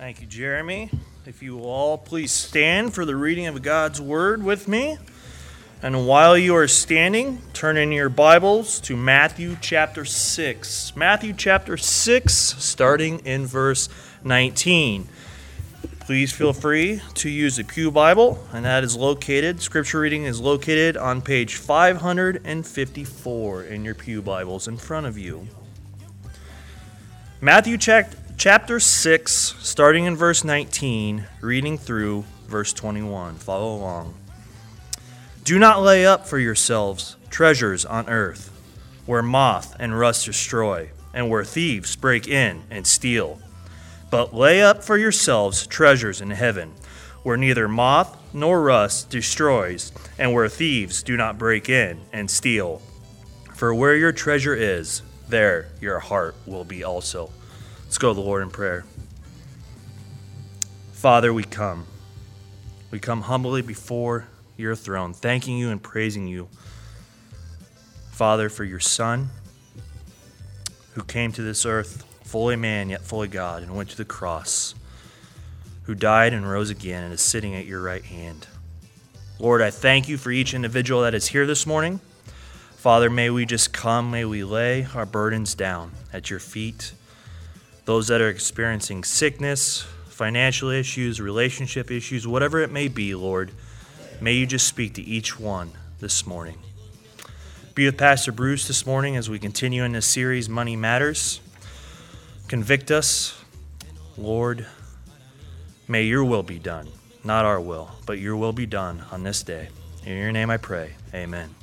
Thank you, Jeremy. If you will all please stand for the reading of God's Word with me. And while you are standing, turn in your Bibles to Matthew chapter 6. Matthew chapter 6, starting in verse 19. Please feel free to use the Pew Bible, and that is located, scripture reading is located on page 554 in your Pew Bibles in front of you. Matthew chapter 6, starting in verse 19, reading through verse 21. Follow along. Do not lay up for yourselves treasures on earth, where moth and rust destroy, and where thieves break in and steal. But lay up for yourselves treasures in heaven, where neither moth nor rust destroys, and where thieves do not break in and steal. For where your treasure is, there your heart will be also. Let's go to the Lord in prayer. Father, we come. We come humbly before your throne, thanking you and praising you, Father, for your Son who came to this earth fully man yet fully God and went to the cross, who died and rose again and is sitting at your right hand. Lord, I thank you for each individual that is here this morning. Father, may we just come, may we lay our burdens down at your feet. Those that are experiencing sickness, financial issues, relationship issues, whatever it may be, Lord, may you just speak to each one this morning. Be with Pastor Bruce this morning as we continue in this series, Money Matters. Convict us, Lord. May your will be done, not our will, but your will be done on this day. In your name I pray. Amen.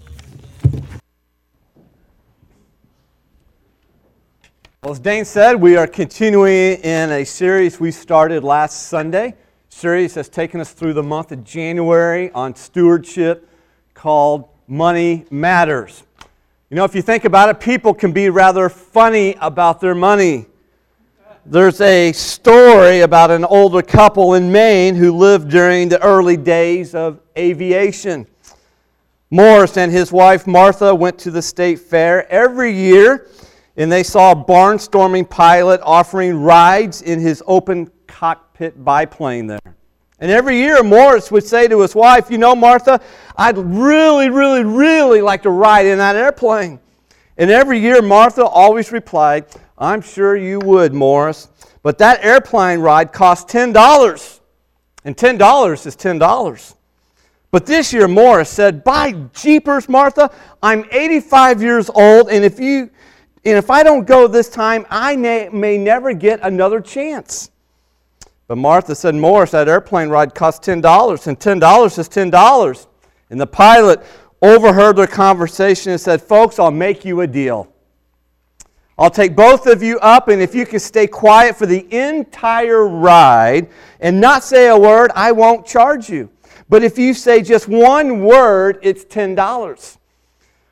Well, as Dane said, we are continuing in a series we started last Sunday. Series has taken us through the month of January on stewardship called Money Matters. You know, if you think about it, people can be rather funny about their money. There's a story about an older couple in Maine who lived during the early days of aviation. Morris and his wife Martha went to the state fair every year and they saw a barnstorming pilot offering rides in his open cockpit biplane there. And every year, Morris would say to his wife, You know, Martha, I'd really, really, really like to ride in that airplane. And every year, Martha always replied, I'm sure you would, Morris. But that airplane ride cost $10. And $10 is $10. But this year, Morris said, By jeepers, Martha, I'm 85 years old, and if you and if I don't go this time, I may, never get another chance. But Martha said, Morris, that airplane ride cost $10, and $10 is $10. And the pilot overheard their conversation and said, Folks, I'll make you a deal. I'll take both of you up, and if you can stay quiet for the entire ride and not say a word, I won't charge you. But if you say just one word, it's $10.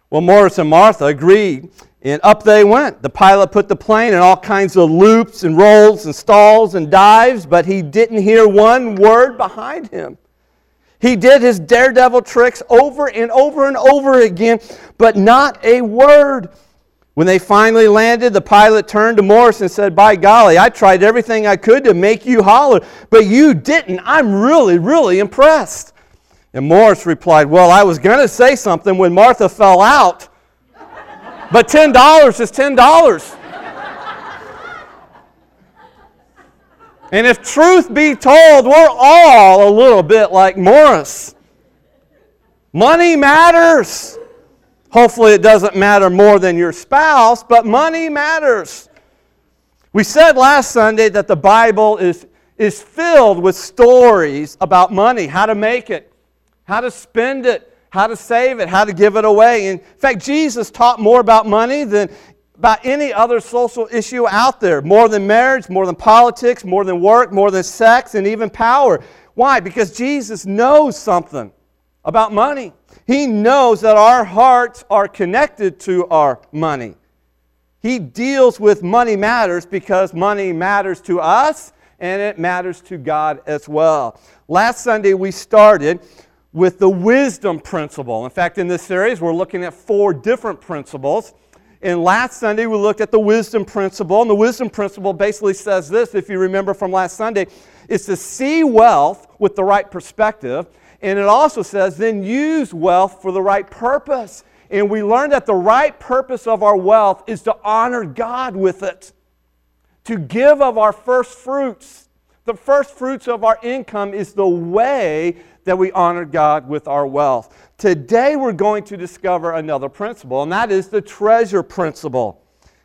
Well, Morris and Martha agreed, and up they went. The pilot put the plane in all kinds of loops and rolls and stalls and dives, but he didn't hear one word behind him. He did his daredevil tricks over and over and over again, but not a word. When they finally landed, the pilot turned to Morris and said, By golly, I tried everything I could to make you holler, but you didn't. I'm really, really impressed. And Morris replied, Well, I was going to say something when Martha fell out but $10 is $10. And if truth be told, we're all a little bit like Morris. Money matters. Hopefully, it doesn't matter more than your spouse, but money matters. We said last Sunday that the Bible is, is filled with stories about money, how to make it, how to spend it, how to save it, how to give it away. In fact, Jesus taught more about money than about any other social issue out there more than marriage, more than politics, more than work, more than sex, and even power. Why? Because Jesus knows something about money. He knows that our hearts are connected to our money. He deals with money matters because money matters to us and it matters to God as well. Last Sunday we started with the wisdom principle. In fact, in this series, we're looking at four different principles. And last Sunday, we looked at the wisdom principle. And the wisdom principle basically says this, if you remember from last Sunday, is to see wealth with the right perspective. And it also says, then use wealth for the right purpose. And we learned that the right purpose of our wealth is to honor God with it, to give of our first fruits. The first fruits of our income is the way that we honor God with our wealth. Today, we're going to discover another principle, and that is the treasure principle.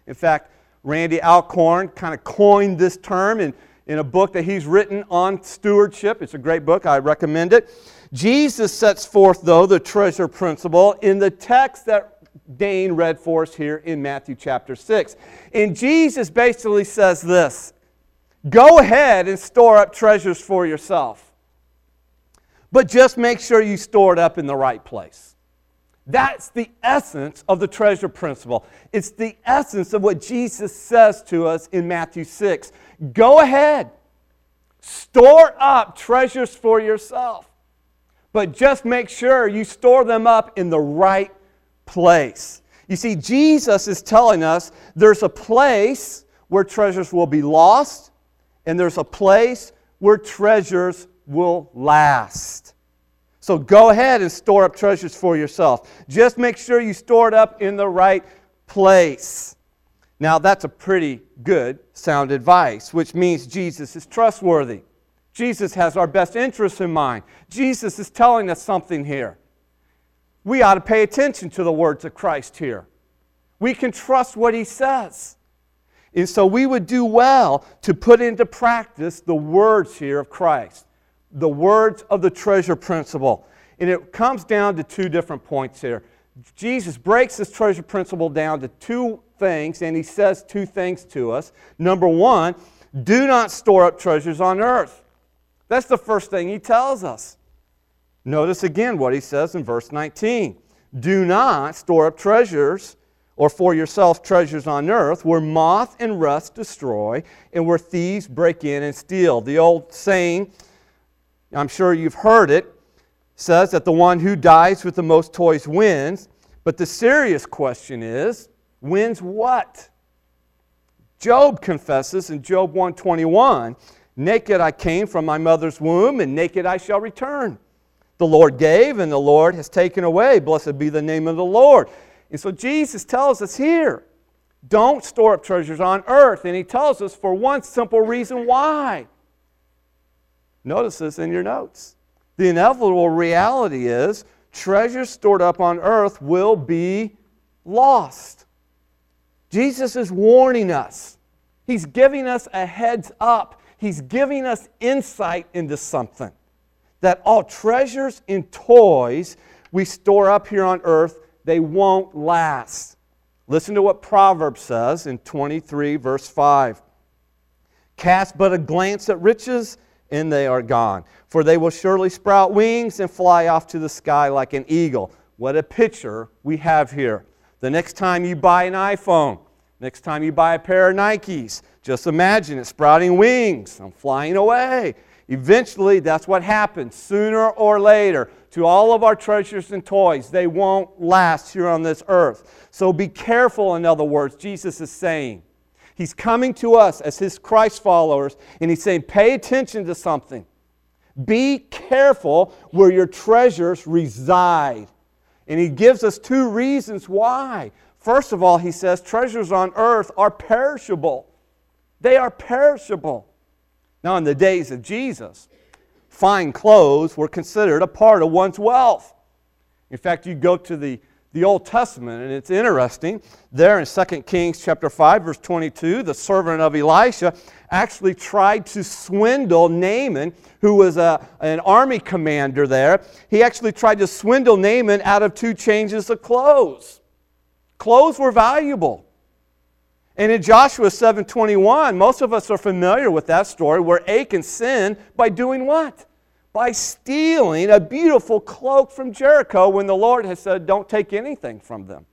In fact, Randy Alcorn kind of coined this term in, in a book that he's written on stewardship. It's a great book, I recommend it. Jesus sets forth, though, the treasure principle in the text that Dane read for us here in Matthew chapter 6. And Jesus basically says this Go ahead and store up treasures for yourself, but just make sure you store it up in the right place. That's the essence of the treasure principle. It's the essence of what Jesus says to us in Matthew 6. Go ahead, store up treasures for yourself but just make sure you store them up in the right place. You see, Jesus is telling us there's a place where treasures will be lost, and there's a place where treasures will last. So go ahead and store up treasures for yourself. Just make sure you store it up in the right place. Now, that's a pretty good sound advice, which means Jesus is trustworthy. Jesus has our best interests in mind. Jesus is telling us something here. We ought to pay attention to the words of Christ here. We can trust what he says. And so we would do well to put into practice the words here of Christ, the words of the treasure principle. And it comes down to two different points here. Jesus breaks this treasure principle down to two things, and he says two things to us. Number one, do not store up treasures on earth. That's the first thing he tells us. Notice again what he says in verse 19 Do not store up treasures or for yourself treasures on earth where moth and rust destroy and where thieves break in and steal. The old saying, I'm sure you've heard it, says that the one who dies with the most toys wins. But the serious question is, wins what? Job confesses in Job 121 Naked I came from my mother's womb, and naked I shall return. The Lord gave, and the Lord has taken away. Blessed be the name of the Lord. And so Jesus tells us here don't store up treasures on earth. And he tells us for one simple reason why. Notice this in your notes. The inevitable reality is treasures stored up on earth will be lost. Jesus is warning us, He's giving us a heads up. He's giving us insight into something that all treasures and toys we store up here on earth, they won't last. Listen to what Proverbs says in 23, verse 5. Cast but a glance at riches, and they are gone. For they will surely sprout wings and fly off to the sky like an eagle. What a picture we have here. The next time you buy an iPhone, next time you buy a pair of Nikes, just imagine it sprouting wings. I'm flying away. Eventually, that's what happens sooner or later to all of our treasures and toys. They won't last here on this earth. So be careful, in other words, Jesus is saying. He's coming to us as his Christ followers, and he's saying, pay attention to something. Be careful where your treasures reside. And he gives us two reasons why. First of all, he says, treasures on earth are perishable. They are perishable. Now, in the days of Jesus, fine clothes were considered a part of one's wealth. In fact, you go to the, the Old Testament, and it's interesting. There in 2 Kings chapter 5, verse 22, the servant of Elisha actually tried to swindle Naaman, who was a, an army commander there. He actually tried to swindle Naaman out of two changes of clothes. Clothes were valuable. And in Joshua 7:21, most of us are familiar with that story where Achan sinned by doing what? By stealing a beautiful cloak from Jericho when the Lord has said, Don't take anything from them.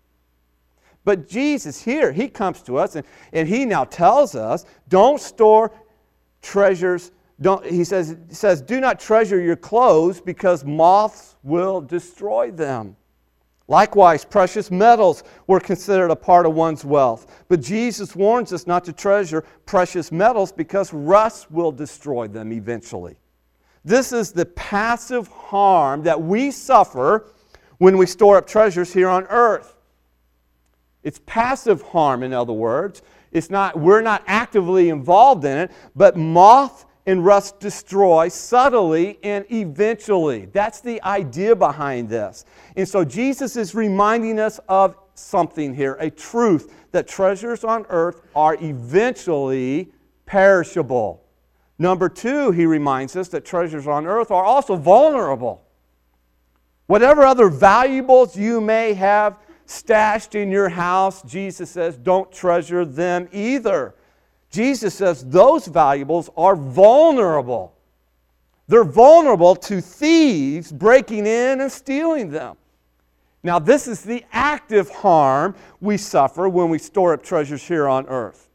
But Jesus here, he comes to us and, and he now tells us, don't store treasures. Don't, he says, he says, do not treasure your clothes because moths will destroy them. Likewise, precious metals were considered a part of one's wealth. But Jesus warns us not to treasure precious metals because rust will destroy them eventually. This is the passive harm that we suffer when we store up treasures here on earth. It's passive harm, in other words. It's not, we're not actively involved in it, but moth and rust destroy subtly and eventually. That's the idea behind this. And so Jesus is reminding us of something here, a truth that treasures on earth are eventually perishable. Number two, he reminds us that treasures on earth are also vulnerable. Whatever other valuables you may have stashed in your house, Jesus says, don't treasure them either. Jesus says those valuables are vulnerable. They're vulnerable to thieves breaking in and stealing them. Now, this is the active harm we suffer when we store up treasures here on earth.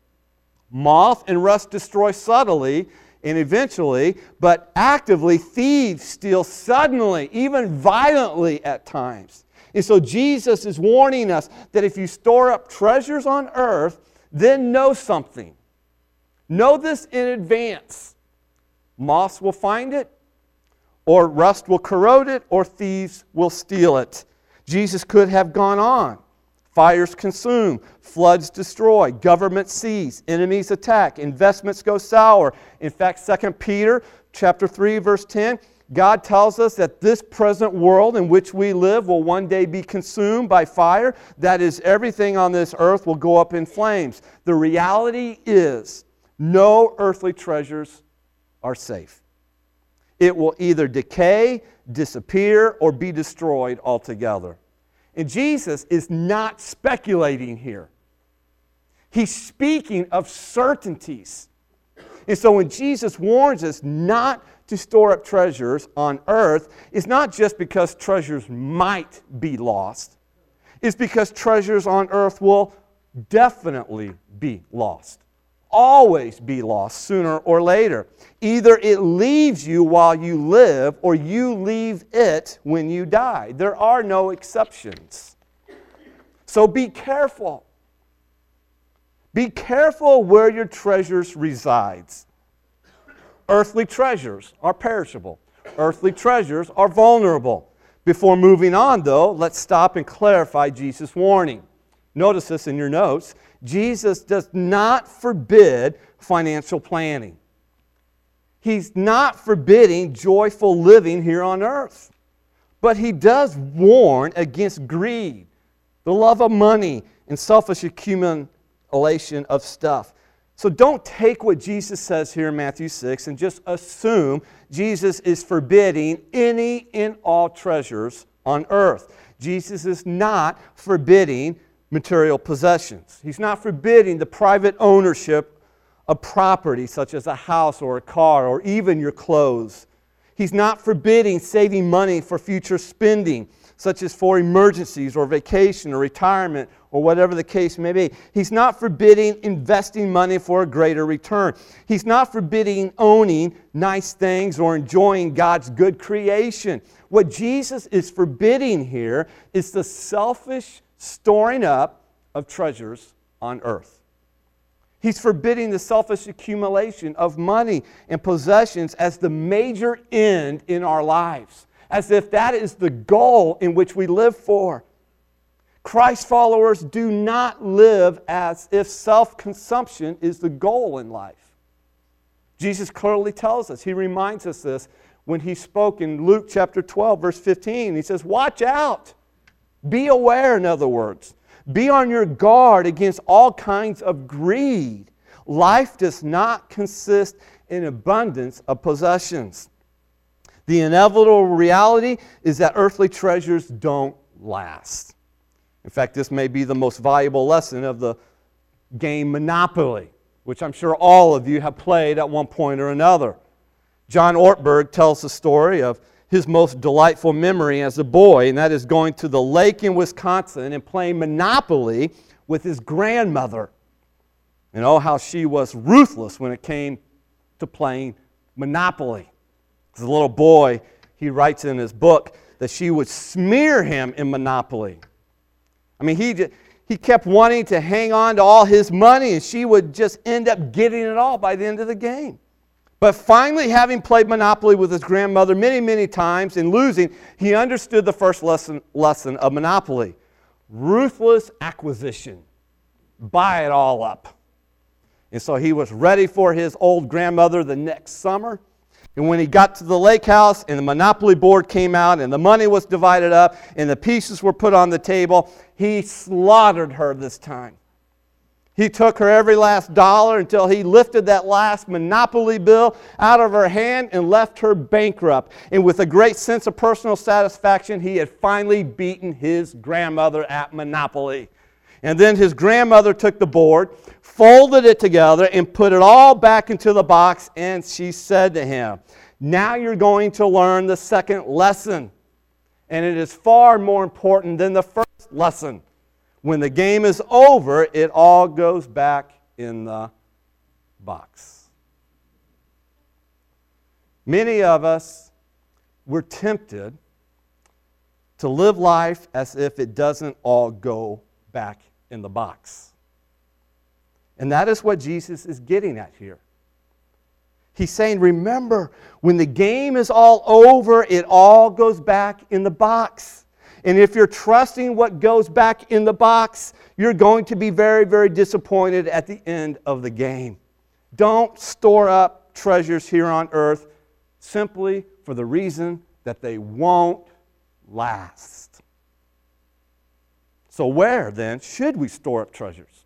Moth and rust destroy subtly and eventually, but actively, thieves steal suddenly, even violently at times. And so, Jesus is warning us that if you store up treasures on earth, then know something. Know this in advance. Moths will find it, or rust will corrode it, or thieves will steal it. Jesus could have gone on. Fires consume, floods destroy, government seize, enemies attack, investments go sour. In fact, 2 Peter chapter 3 verse 10, God tells us that this present world in which we live will one day be consumed by fire. That is everything on this earth will go up in flames. The reality is no earthly treasures are safe. It will either decay, disappear, or be destroyed altogether. And Jesus is not speculating here. He's speaking of certainties. And so when Jesus warns us not to store up treasures on earth, it's not just because treasures might be lost, it's because treasures on earth will definitely be lost always be lost sooner or later. Either it leaves you while you live or you leave it when you die. There are no exceptions. So be careful. Be careful where your treasures resides. Earthly treasures are perishable. Earthly treasures are vulnerable. Before moving on, though, let's stop and clarify Jesus' warning. Notice this in your notes. Jesus does not forbid financial planning. He's not forbidding joyful living here on earth. But he does warn against greed, the love of money, and selfish accumulation of stuff. So don't take what Jesus says here in Matthew 6 and just assume Jesus is forbidding any and all treasures on earth. Jesus is not forbidding material possessions. He's not forbidding the private ownership of property, such as a house or a car or even your clothes. He's not forbidding saving money for future spending, such as for emergencies or vacation or retirement or whatever the case may be. He's not forbidding investing money for a greater return. He's not forbidding owning nice things or enjoying God's good creation. What Jesus is forbidding here is the selfish storing up of treasures on earth. He's forbidding the selfish accumulation of money and possessions as the major end in our lives, as if that is the goal in which we live for. Christ followers do not live as if self consumption is the goal in life. Jesus clearly tells us, he reminds us this when he spoke in Luke chapter 12, verse 15. He says, Watch out. Be aware, in other words. Be on your guard against all kinds of greed. Life does not consist in abundance of possessions. The inevitable reality is that earthly treasures don't last. In fact, this may be the most valuable lesson of the game Monopoly, which I'm sure all of you have played at one point or another. John Ortberg tells the story of his most delightful memory as a boy, and that is going to the lake in Wisconsin and playing Monopoly with his grandmother. And oh, how she was ruthless when it came to playing Monopoly. As a little boy, he writes in his book that she would smear him in Monopoly. I mean, he, he kept wanting to hang on to all his money, and she would just end up getting it all by the end of the game. But finally, having played Monopoly with his grandmother many, many times and losing, he understood the first lesson, lesson of Monopoly ruthless acquisition. Buy it all up. And so he was ready for his old grandmother the next summer. And when he got to the lake house and the monopoly board came out and the money was divided up and the pieces were put on the table, he slaughtered her this time. He took her every last dollar until he lifted that last monopoly bill out of her hand and left her bankrupt. And with a great sense of personal satisfaction, he had finally beaten his grandmother at monopoly. And then his grandmother took the board, folded it together, and put it all back into the box. And she said to him, Now you're going to learn the second lesson. And it is far more important than the first lesson. When the game is over, it all goes back in the box. Many of us were tempted to live life as if it doesn't all go back in the box. And that is what Jesus is getting at here. He's saying, remember, when the game is all over, it all goes back in the box. And if you're trusting what goes back in the box, you're going to be very, very disappointed at the end of the game. Don't store up treasures here on earth simply for the reason that they won't last. So, where then should we store up treasures?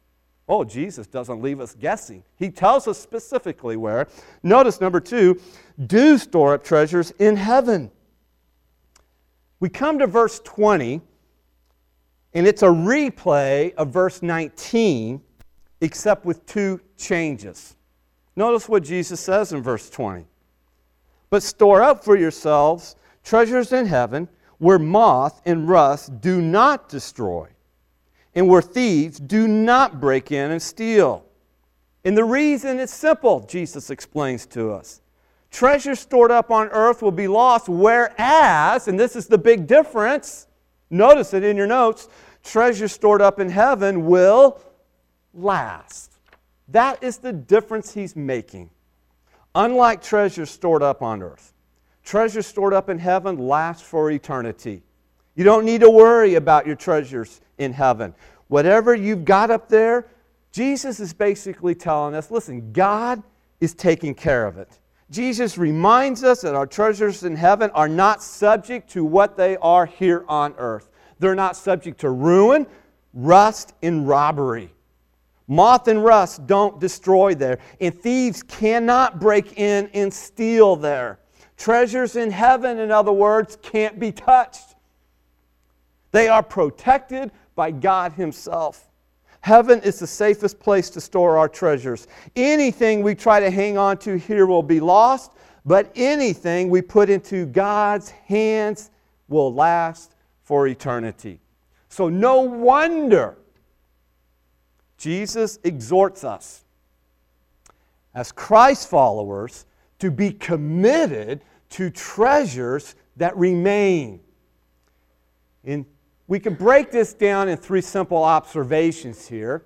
Oh, Jesus doesn't leave us guessing. He tells us specifically where. Notice number two do store up treasures in heaven. We come to verse 20, and it's a replay of verse 19, except with two changes. Notice what Jesus says in verse 20. But store up for yourselves treasures in heaven, where moth and rust do not destroy, and where thieves do not break in and steal. And the reason is simple, Jesus explains to us. Treasure stored up on earth will be lost, whereas, and this is the big difference, notice it in your notes, treasure stored up in heaven will last. That is the difference he's making. Unlike treasure stored up on earth, treasure stored up in heaven lasts for eternity. You don't need to worry about your treasures in heaven. Whatever you've got up there, Jesus is basically telling us listen, God is taking care of it. Jesus reminds us that our treasures in heaven are not subject to what they are here on earth. They're not subject to ruin, rust, and robbery. Moth and rust don't destroy there, and thieves cannot break in and steal there. Treasures in heaven, in other words, can't be touched. They are protected by God Himself. Heaven is the safest place to store our treasures. Anything we try to hang on to here will be lost, but anything we put into God's hands will last for eternity. So, no wonder Jesus exhorts us as Christ followers to be committed to treasures that remain. In we can break this down in three simple observations here.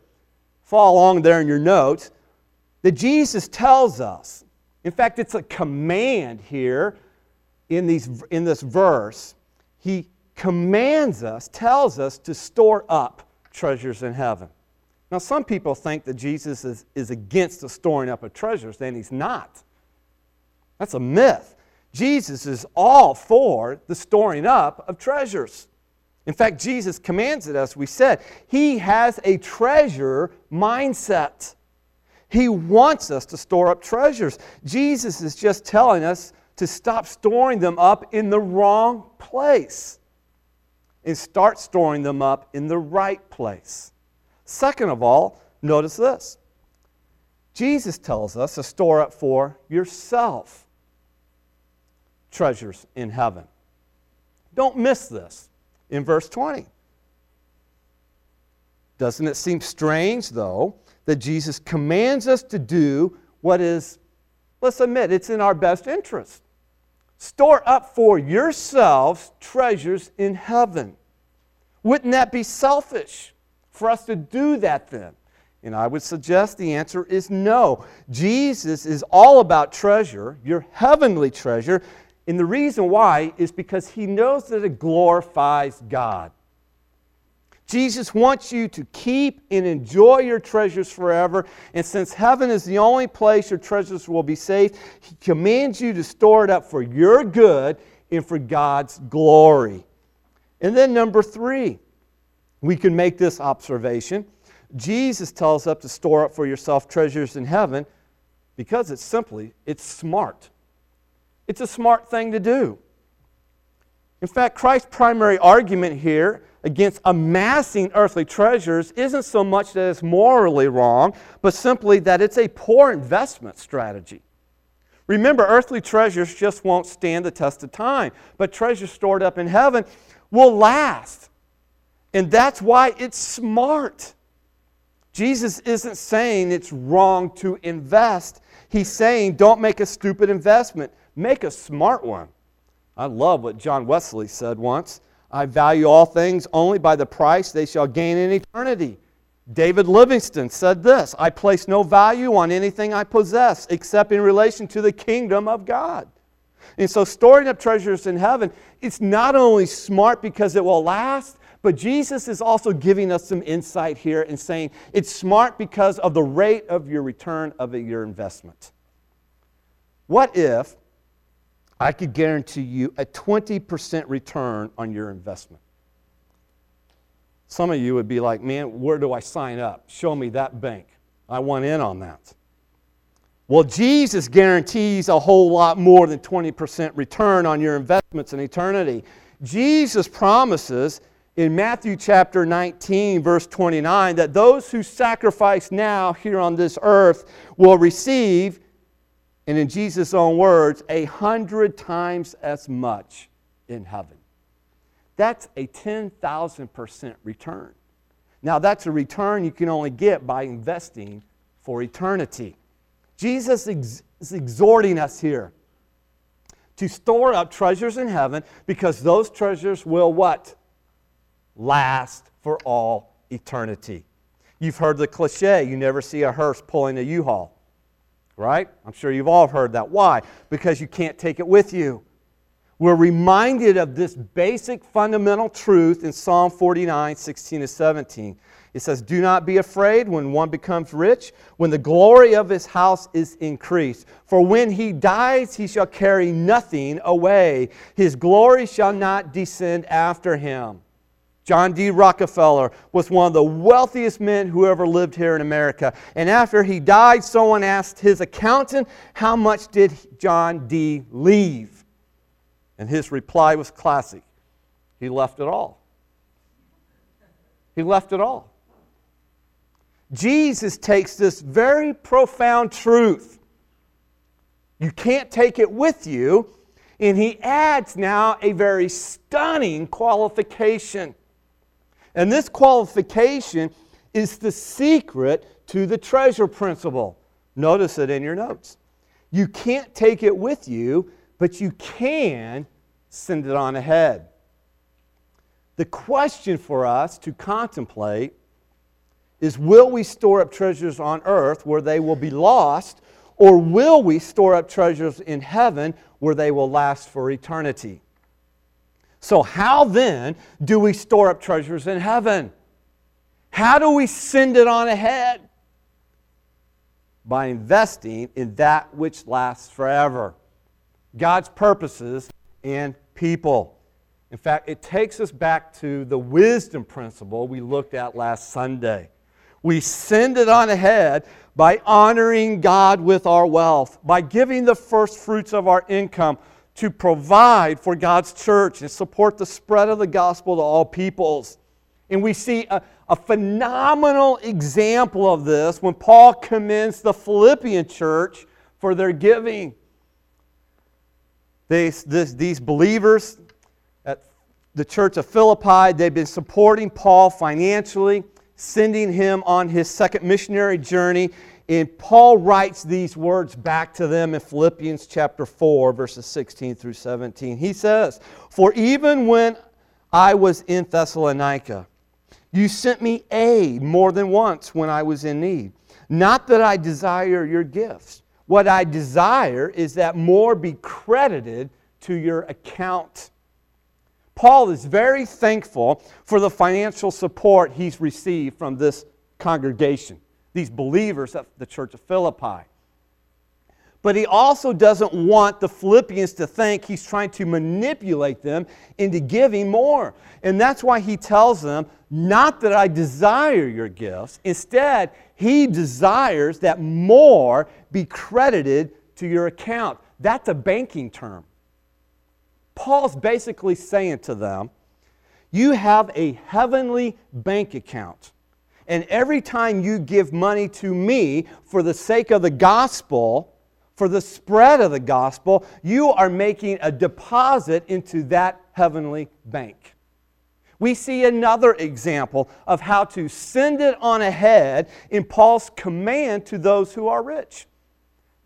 Follow along there in your notes. That Jesus tells us, in fact, it's a command here in, these, in this verse. He commands us, tells us to store up treasures in heaven. Now, some people think that Jesus is, is against the storing up of treasures, and he's not. That's a myth. Jesus is all for the storing up of treasures. In fact, Jesus commands it, as we said. He has a treasure mindset. He wants us to store up treasures. Jesus is just telling us to stop storing them up in the wrong place and start storing them up in the right place. Second of all, notice this Jesus tells us to store up for yourself treasures in heaven. Don't miss this in verse 20. Doesn't it seem strange, though, that Jesus commands us to do what is, let's admit, it's in our best interest Store up for yourselves treasures in heaven. Wouldn't that be selfish for us to do that then? And I would suggest the answer is no. Jesus is all about treasure, your heavenly treasure. And the reason why is because he knows that it glorifies God. Jesus wants you to keep and enjoy your treasures forever. And since heaven is the only place your treasures will be safe, He commands you to store it up for your good and for God's glory. And then, number three, we can make this observation. Jesus tells us to store up for yourself treasures in heaven because it's simply, it's smart. It's a smart thing to do. In fact, Christ's primary argument here against amassing earthly treasures isn't so much that it's morally wrong, but simply that it's a poor investment strategy. Remember, earthly treasures just won't stand the test of time, but treasures stored up in heaven will last. And that's why it's smart. Jesus isn't saying it's wrong to invest. He's saying don't make a stupid investment, make a smart one. I love what John Wesley said once. I value all things only by the price they shall gain in eternity. David Livingstone said this I place no value on anything I possess except in relation to the kingdom of God. And so, storing up treasures in heaven, it's not only smart because it will last, but Jesus is also giving us some insight here and saying it's smart because of the rate of your return of your investment. What if I could guarantee you a 20% return on your investment. Some of you would be like, man, where do I sign up? Show me that bank. I want in on that. Well, Jesus guarantees a whole lot more than 20% return on your investments in eternity. Jesus promises in Matthew chapter 19, verse 29, that those who sacrifice now here on this earth will receive and in Jesus' own words, a hundred times as much in heaven. That's a 10,000% return. Now, that's a return you can only get by investing for eternity. Jesus is exhorting us here to store up treasures in heaven because those treasures will what? Last for all eternity. You've heard the cliche you never see a hearse pulling a U Haul right? I'm sure you've all heard that. Why? Because you can't take it with you. We're reminded of this basic fundamental truth in Psalm 49, 16 to 17. It says, Do not be afraid when one becomes rich, when the glory of his house is increased. For when he dies, he shall carry nothing away. His glory shall not descend after him. John D. Rockefeller was one of the wealthiest men who ever lived here in America. And after he died, someone asked his accountant, How much did John D. leave? And his reply was classic He left it all. He left it all. Jesus takes this very profound truth. You can't take it with you. And he adds now a very stunning qualification. And this qualification is the secret to the treasure principle. Notice it in your notes. You can't take it with you, but you can send it on ahead. The question for us to contemplate is will we store up treasures on earth where they will be lost, or will we store up treasures in heaven where they will last for eternity? So, how then do we store up treasures in heaven? How do we send it on ahead? By investing in that which lasts forever God's purposes and people. In fact, it takes us back to the wisdom principle we looked at last Sunday. We send it on ahead by honoring God with our wealth, by giving the first fruits of our income to provide for God's church and support the spread of the gospel to all peoples. And we see a, a phenomenal example of this when Paul commends the Philippian church for their giving. This, these believers at the church of Philippi, they've been supporting Paul financially, sending him on his second missionary journey. And Paul writes these words back to them in Philippians chapter 4, verses 16 through 17. He says, For even when I was in Thessalonica, you sent me aid more than once when I was in need. Not that I desire your gifts. What I desire is that more be credited to your account. Paul is very thankful for the financial support he's received from this congregation, these believers at the church of Philippi. But he also doesn't want the Philippians to think he's trying to manipulate them into giving more. And that's why he tells them, not that I desire your gifts. Instead, he desires that more be credited to your account. That's a banking term. Paul's basically saying to them, you have a heavenly bank account. And every time you give money to me for the sake of the gospel, for the spread of the gospel, you are making a deposit into that heavenly bank. We see another example of how to send it on ahead in Paul's command to those who are rich.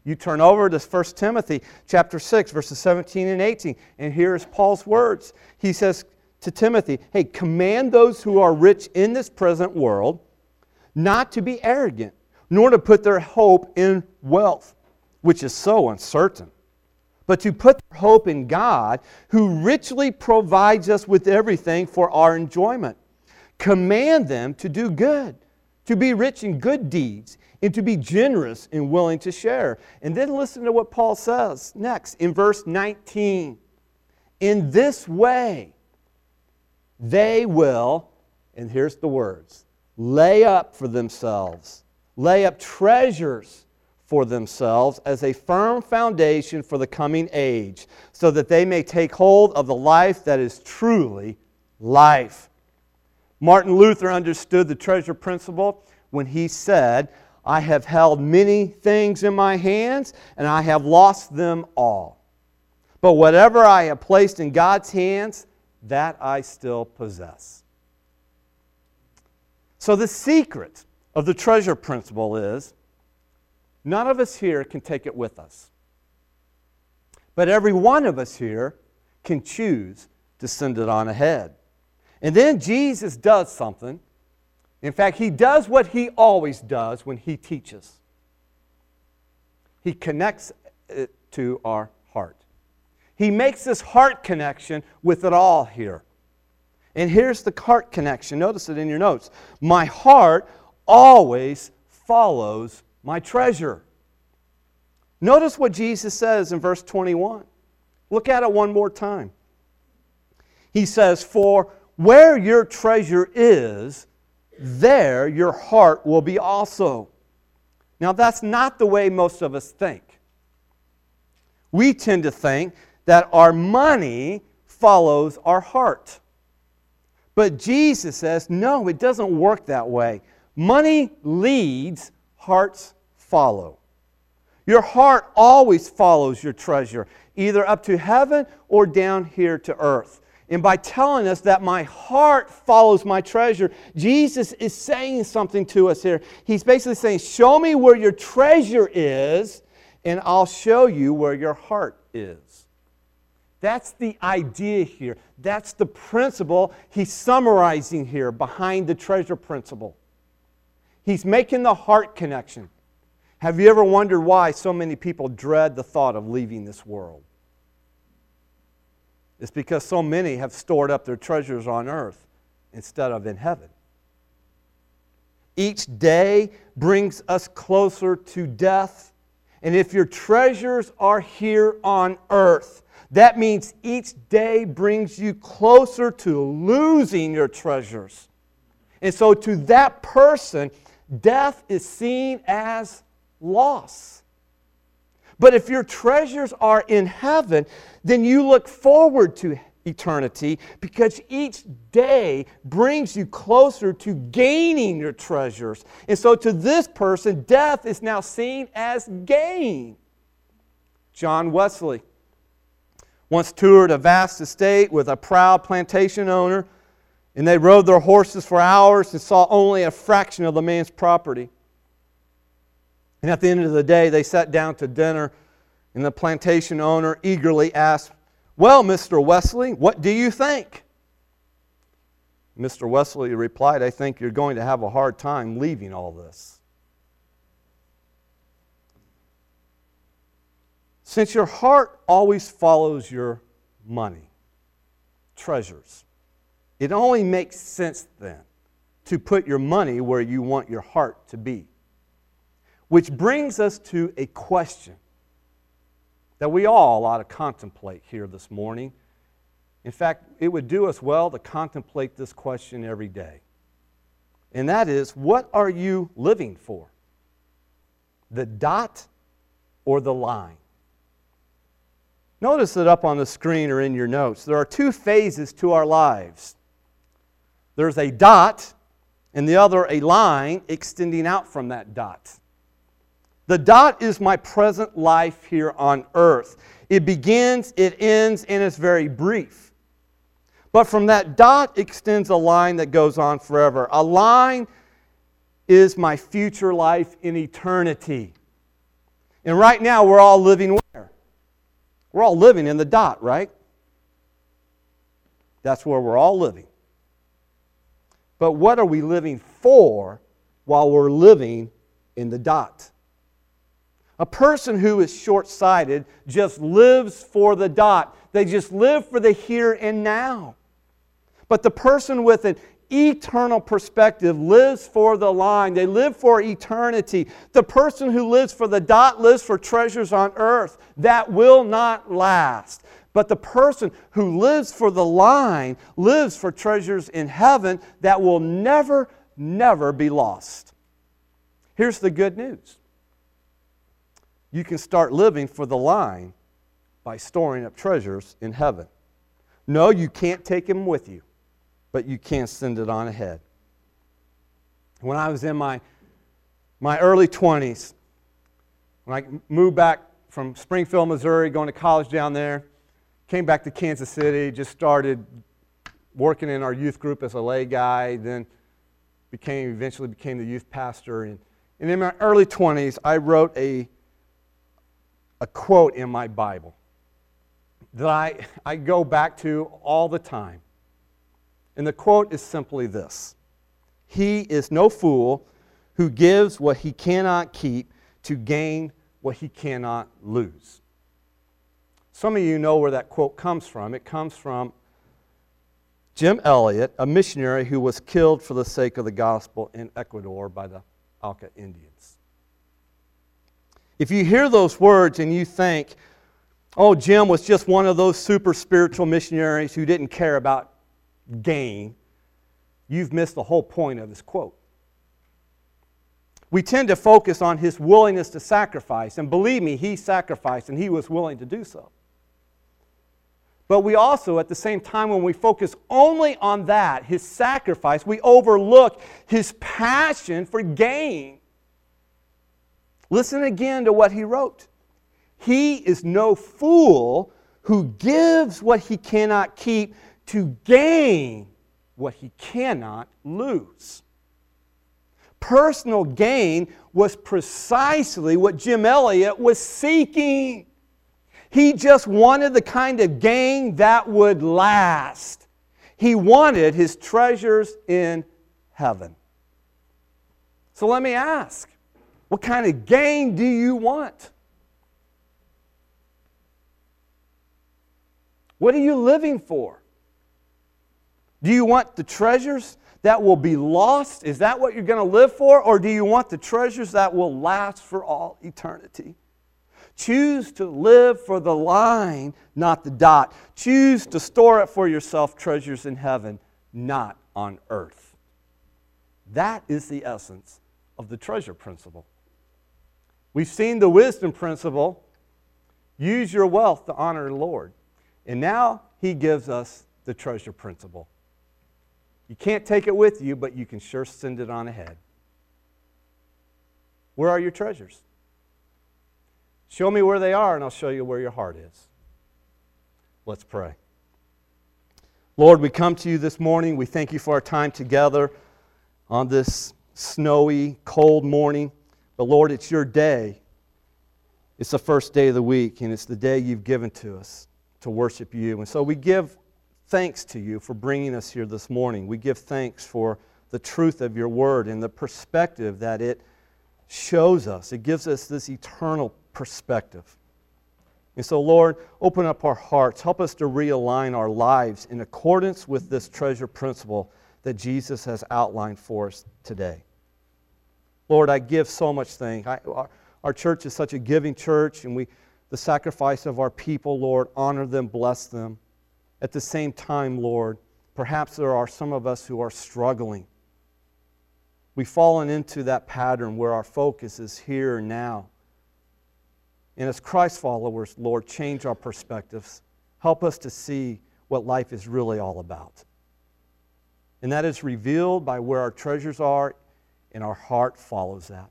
You turn over to 1 Timothy chapter 6 verses 17 and 18 and here's Paul's words. He says to Timothy, "Hey, command those who are rich in this present world not to be arrogant, nor to put their hope in wealth, which is so uncertain, but to put their hope in God, who richly provides us with everything for our enjoyment. Command them to do good, to be rich in good deeds, and to be generous and willing to share. And then listen to what Paul says next in verse 19. In this way, they will, and here's the words, lay up for themselves, lay up treasures for themselves as a firm foundation for the coming age, so that they may take hold of the life that is truly life. Martin Luther understood the treasure principle when he said, I have held many things in my hands, and I have lost them all. But whatever I have placed in God's hands, that I still possess. So, the secret of the treasure principle is None of us here can take it with us. But every one of us here can choose to send it on ahead. And then Jesus does something. In fact, he does what he always does when he teaches. He connects it to our heart. He makes this heart connection with it all here. And here's the heart connection. Notice it in your notes. My heart always follows my treasure. Notice what Jesus says in verse 21. Look at it one more time. He says, For where your treasure is, there your heart will be also. Now, that's not the way most of us think. We tend to think that our money follows our heart. But Jesus says, no, it doesn't work that way. Money leads, hearts follow. Your heart always follows your treasure, either up to heaven or down here to earth. And by telling us that my heart follows my treasure, Jesus is saying something to us here. He's basically saying, Show me where your treasure is, and I'll show you where your heart is. That's the idea here. That's the principle he's summarizing here behind the treasure principle. He's making the heart connection. Have you ever wondered why so many people dread the thought of leaving this world? It's because so many have stored up their treasures on earth instead of in heaven. Each day brings us closer to death. And if your treasures are here on earth, that means each day brings you closer to losing your treasures. And so, to that person, death is seen as loss. But if your treasures are in heaven, then you look forward to eternity because each day brings you closer to gaining your treasures. And so to this person, death is now seen as gain. John Wesley once toured a vast estate with a proud plantation owner, and they rode their horses for hours and saw only a fraction of the man's property. And at the end of the day, they sat down to dinner, and the plantation owner eagerly asked, Well, Mr. Wesley, what do you think? Mr. Wesley replied, I think you're going to have a hard time leaving all this. Since your heart always follows your money, treasures, it only makes sense then to put your money where you want your heart to be. Which brings us to a question that we all ought to contemplate here this morning. In fact, it would do us well to contemplate this question every day. And that is what are you living for? The dot or the line? Notice that up on the screen or in your notes, there are two phases to our lives. There's a dot, and the other a line extending out from that dot. The dot is my present life here on earth. It begins, it ends, and it's very brief. But from that dot extends a line that goes on forever. A line is my future life in eternity. And right now, we're all living? We're all living in the dot, right? That's where we're all living. But what are we living for while we're living in the dot? A person who is short sighted just lives for the dot. They just live for the here and now. But the person with an eternal perspective lives for the line. They live for eternity. The person who lives for the dot lives for treasures on earth that will not last. But the person who lives for the line lives for treasures in heaven that will never, never be lost. Here's the good news you can start living for the line by storing up treasures in heaven. No, you can't take them with you, but you can't send it on ahead. When I was in my, my early 20s, when I moved back from Springfield, Missouri, going to college down there, came back to Kansas City, just started working in our youth group as a lay guy, then became eventually became the youth pastor. And, and in my early 20s, I wrote a a quote in my Bible that I, I go back to all the time. And the quote is simply this He is no fool who gives what he cannot keep to gain what he cannot lose. Some of you know where that quote comes from. It comes from Jim Elliot, a missionary who was killed for the sake of the gospel in Ecuador by the Auca Indians. If you hear those words and you think, oh, Jim was just one of those super spiritual missionaries who didn't care about gain, you've missed the whole point of this quote. We tend to focus on his willingness to sacrifice, and believe me, he sacrificed and he was willing to do so. But we also, at the same time, when we focus only on that, his sacrifice, we overlook his passion for gain. Listen again to what he wrote. He is no fool who gives what he cannot keep to gain what he cannot lose. Personal gain was precisely what Jim Elliot was seeking. He just wanted the kind of gain that would last. He wanted his treasures in heaven. So let me ask what kind of gain do you want? What are you living for? Do you want the treasures that will be lost? Is that what you're going to live for? Or do you want the treasures that will last for all eternity? Choose to live for the line, not the dot. Choose to store up for yourself treasures in heaven, not on earth. That is the essence of the treasure principle. We've seen the wisdom principle use your wealth to honor the Lord. And now he gives us the treasure principle. You can't take it with you, but you can sure send it on ahead. Where are your treasures? Show me where they are, and I'll show you where your heart is. Let's pray. Lord, we come to you this morning. We thank you for our time together on this snowy, cold morning. But Lord, it's your day. It's the first day of the week, and it's the day you've given to us to worship you. And so we give thanks to you for bringing us here this morning. We give thanks for the truth of your word and the perspective that it shows us. It gives us this eternal perspective. And so, Lord, open up our hearts. Help us to realign our lives in accordance with this treasure principle that Jesus has outlined for us today. Lord, I give so much thanks. Our, our church is such a giving church, and we, the sacrifice of our people, Lord, honor them, bless them. At the same time, Lord, perhaps there are some of us who are struggling. We've fallen into that pattern where our focus is here and now. And as Christ followers, Lord, change our perspectives. Help us to see what life is really all about. And that is revealed by where our treasures are, and our heart follows that.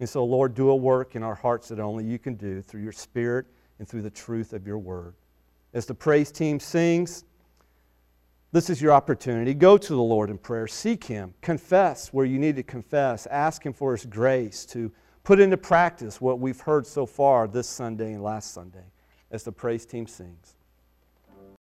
And so, Lord, do a work in our hearts that only you can do through your Spirit and through the truth of your word. As the praise team sings, this is your opportunity. Go to the Lord in prayer, seek Him, confess where you need to confess, ask Him for His grace to put into practice what we've heard so far this Sunday and last Sunday as the praise team sings.